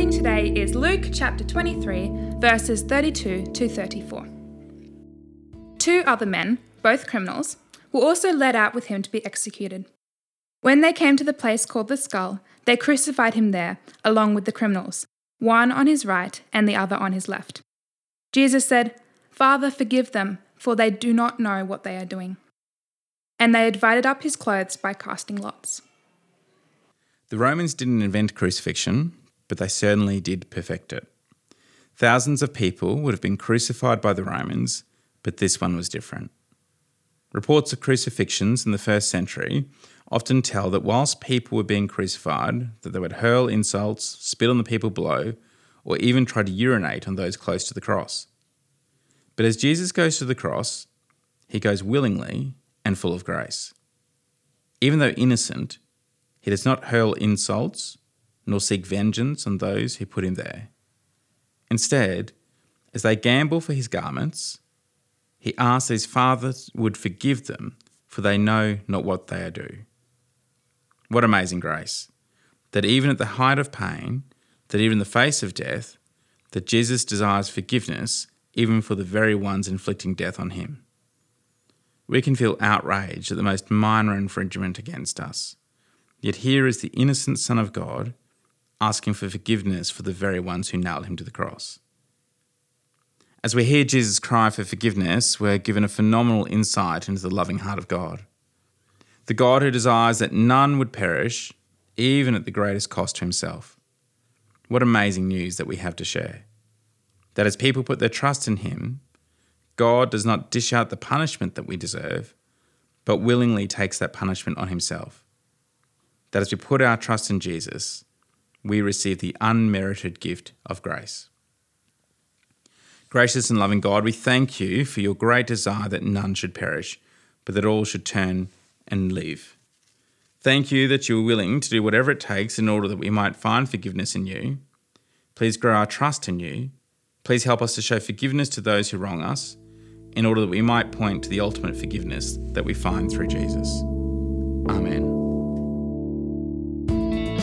reading today is Luke chapter 23, verses 32 to 34. Two other men, both criminals, were also led out with him to be executed. When they came to the place called the skull, they crucified him there, along with the criminals, one on his right and the other on his left. Jesus said, Father, forgive them, for they do not know what they are doing. And they divided up his clothes by casting lots. The Romans didn't invent crucifixion, but they certainly did perfect it. Thousands of people would have been crucified by the Romans, but this one was different. Reports of crucifixions in the first century often tell that whilst people were being crucified, that they would hurl insults, spit on the people below, or even try to urinate on those close to the cross. But as Jesus goes to the cross, he goes willingly and full of grace. Even though innocent, he does not hurl insults nor seek vengeance on those who put him there. Instead, as they gamble for his garments, he asks his Father would forgive them, for they know not what they are doing. What amazing grace! That even at the height of pain, that even in the face of death, that Jesus desires forgiveness even for the very ones inflicting death on him. We can feel outraged at the most minor infringement against us. Yet here is the innocent Son of God asking for forgiveness for the very ones who nailed him to the cross. As we hear Jesus cry for forgiveness, we're given a phenomenal insight into the loving heart of God. The God who desires that none would perish, even at the greatest cost to himself. What amazing news that we have to share. That as people put their trust in him, God does not dish out the punishment that we deserve, but willingly takes that punishment on himself. That as we put our trust in Jesus, we receive the unmerited gift of grace. Gracious and loving God, we thank you for your great desire that none should perish, but that all should turn and live. Thank you that you are willing to do whatever it takes in order that we might find forgiveness in you. Please grow our trust in you. Please help us to show forgiveness to those who wrong us, in order that we might point to the ultimate forgiveness that we find through Jesus. Amen.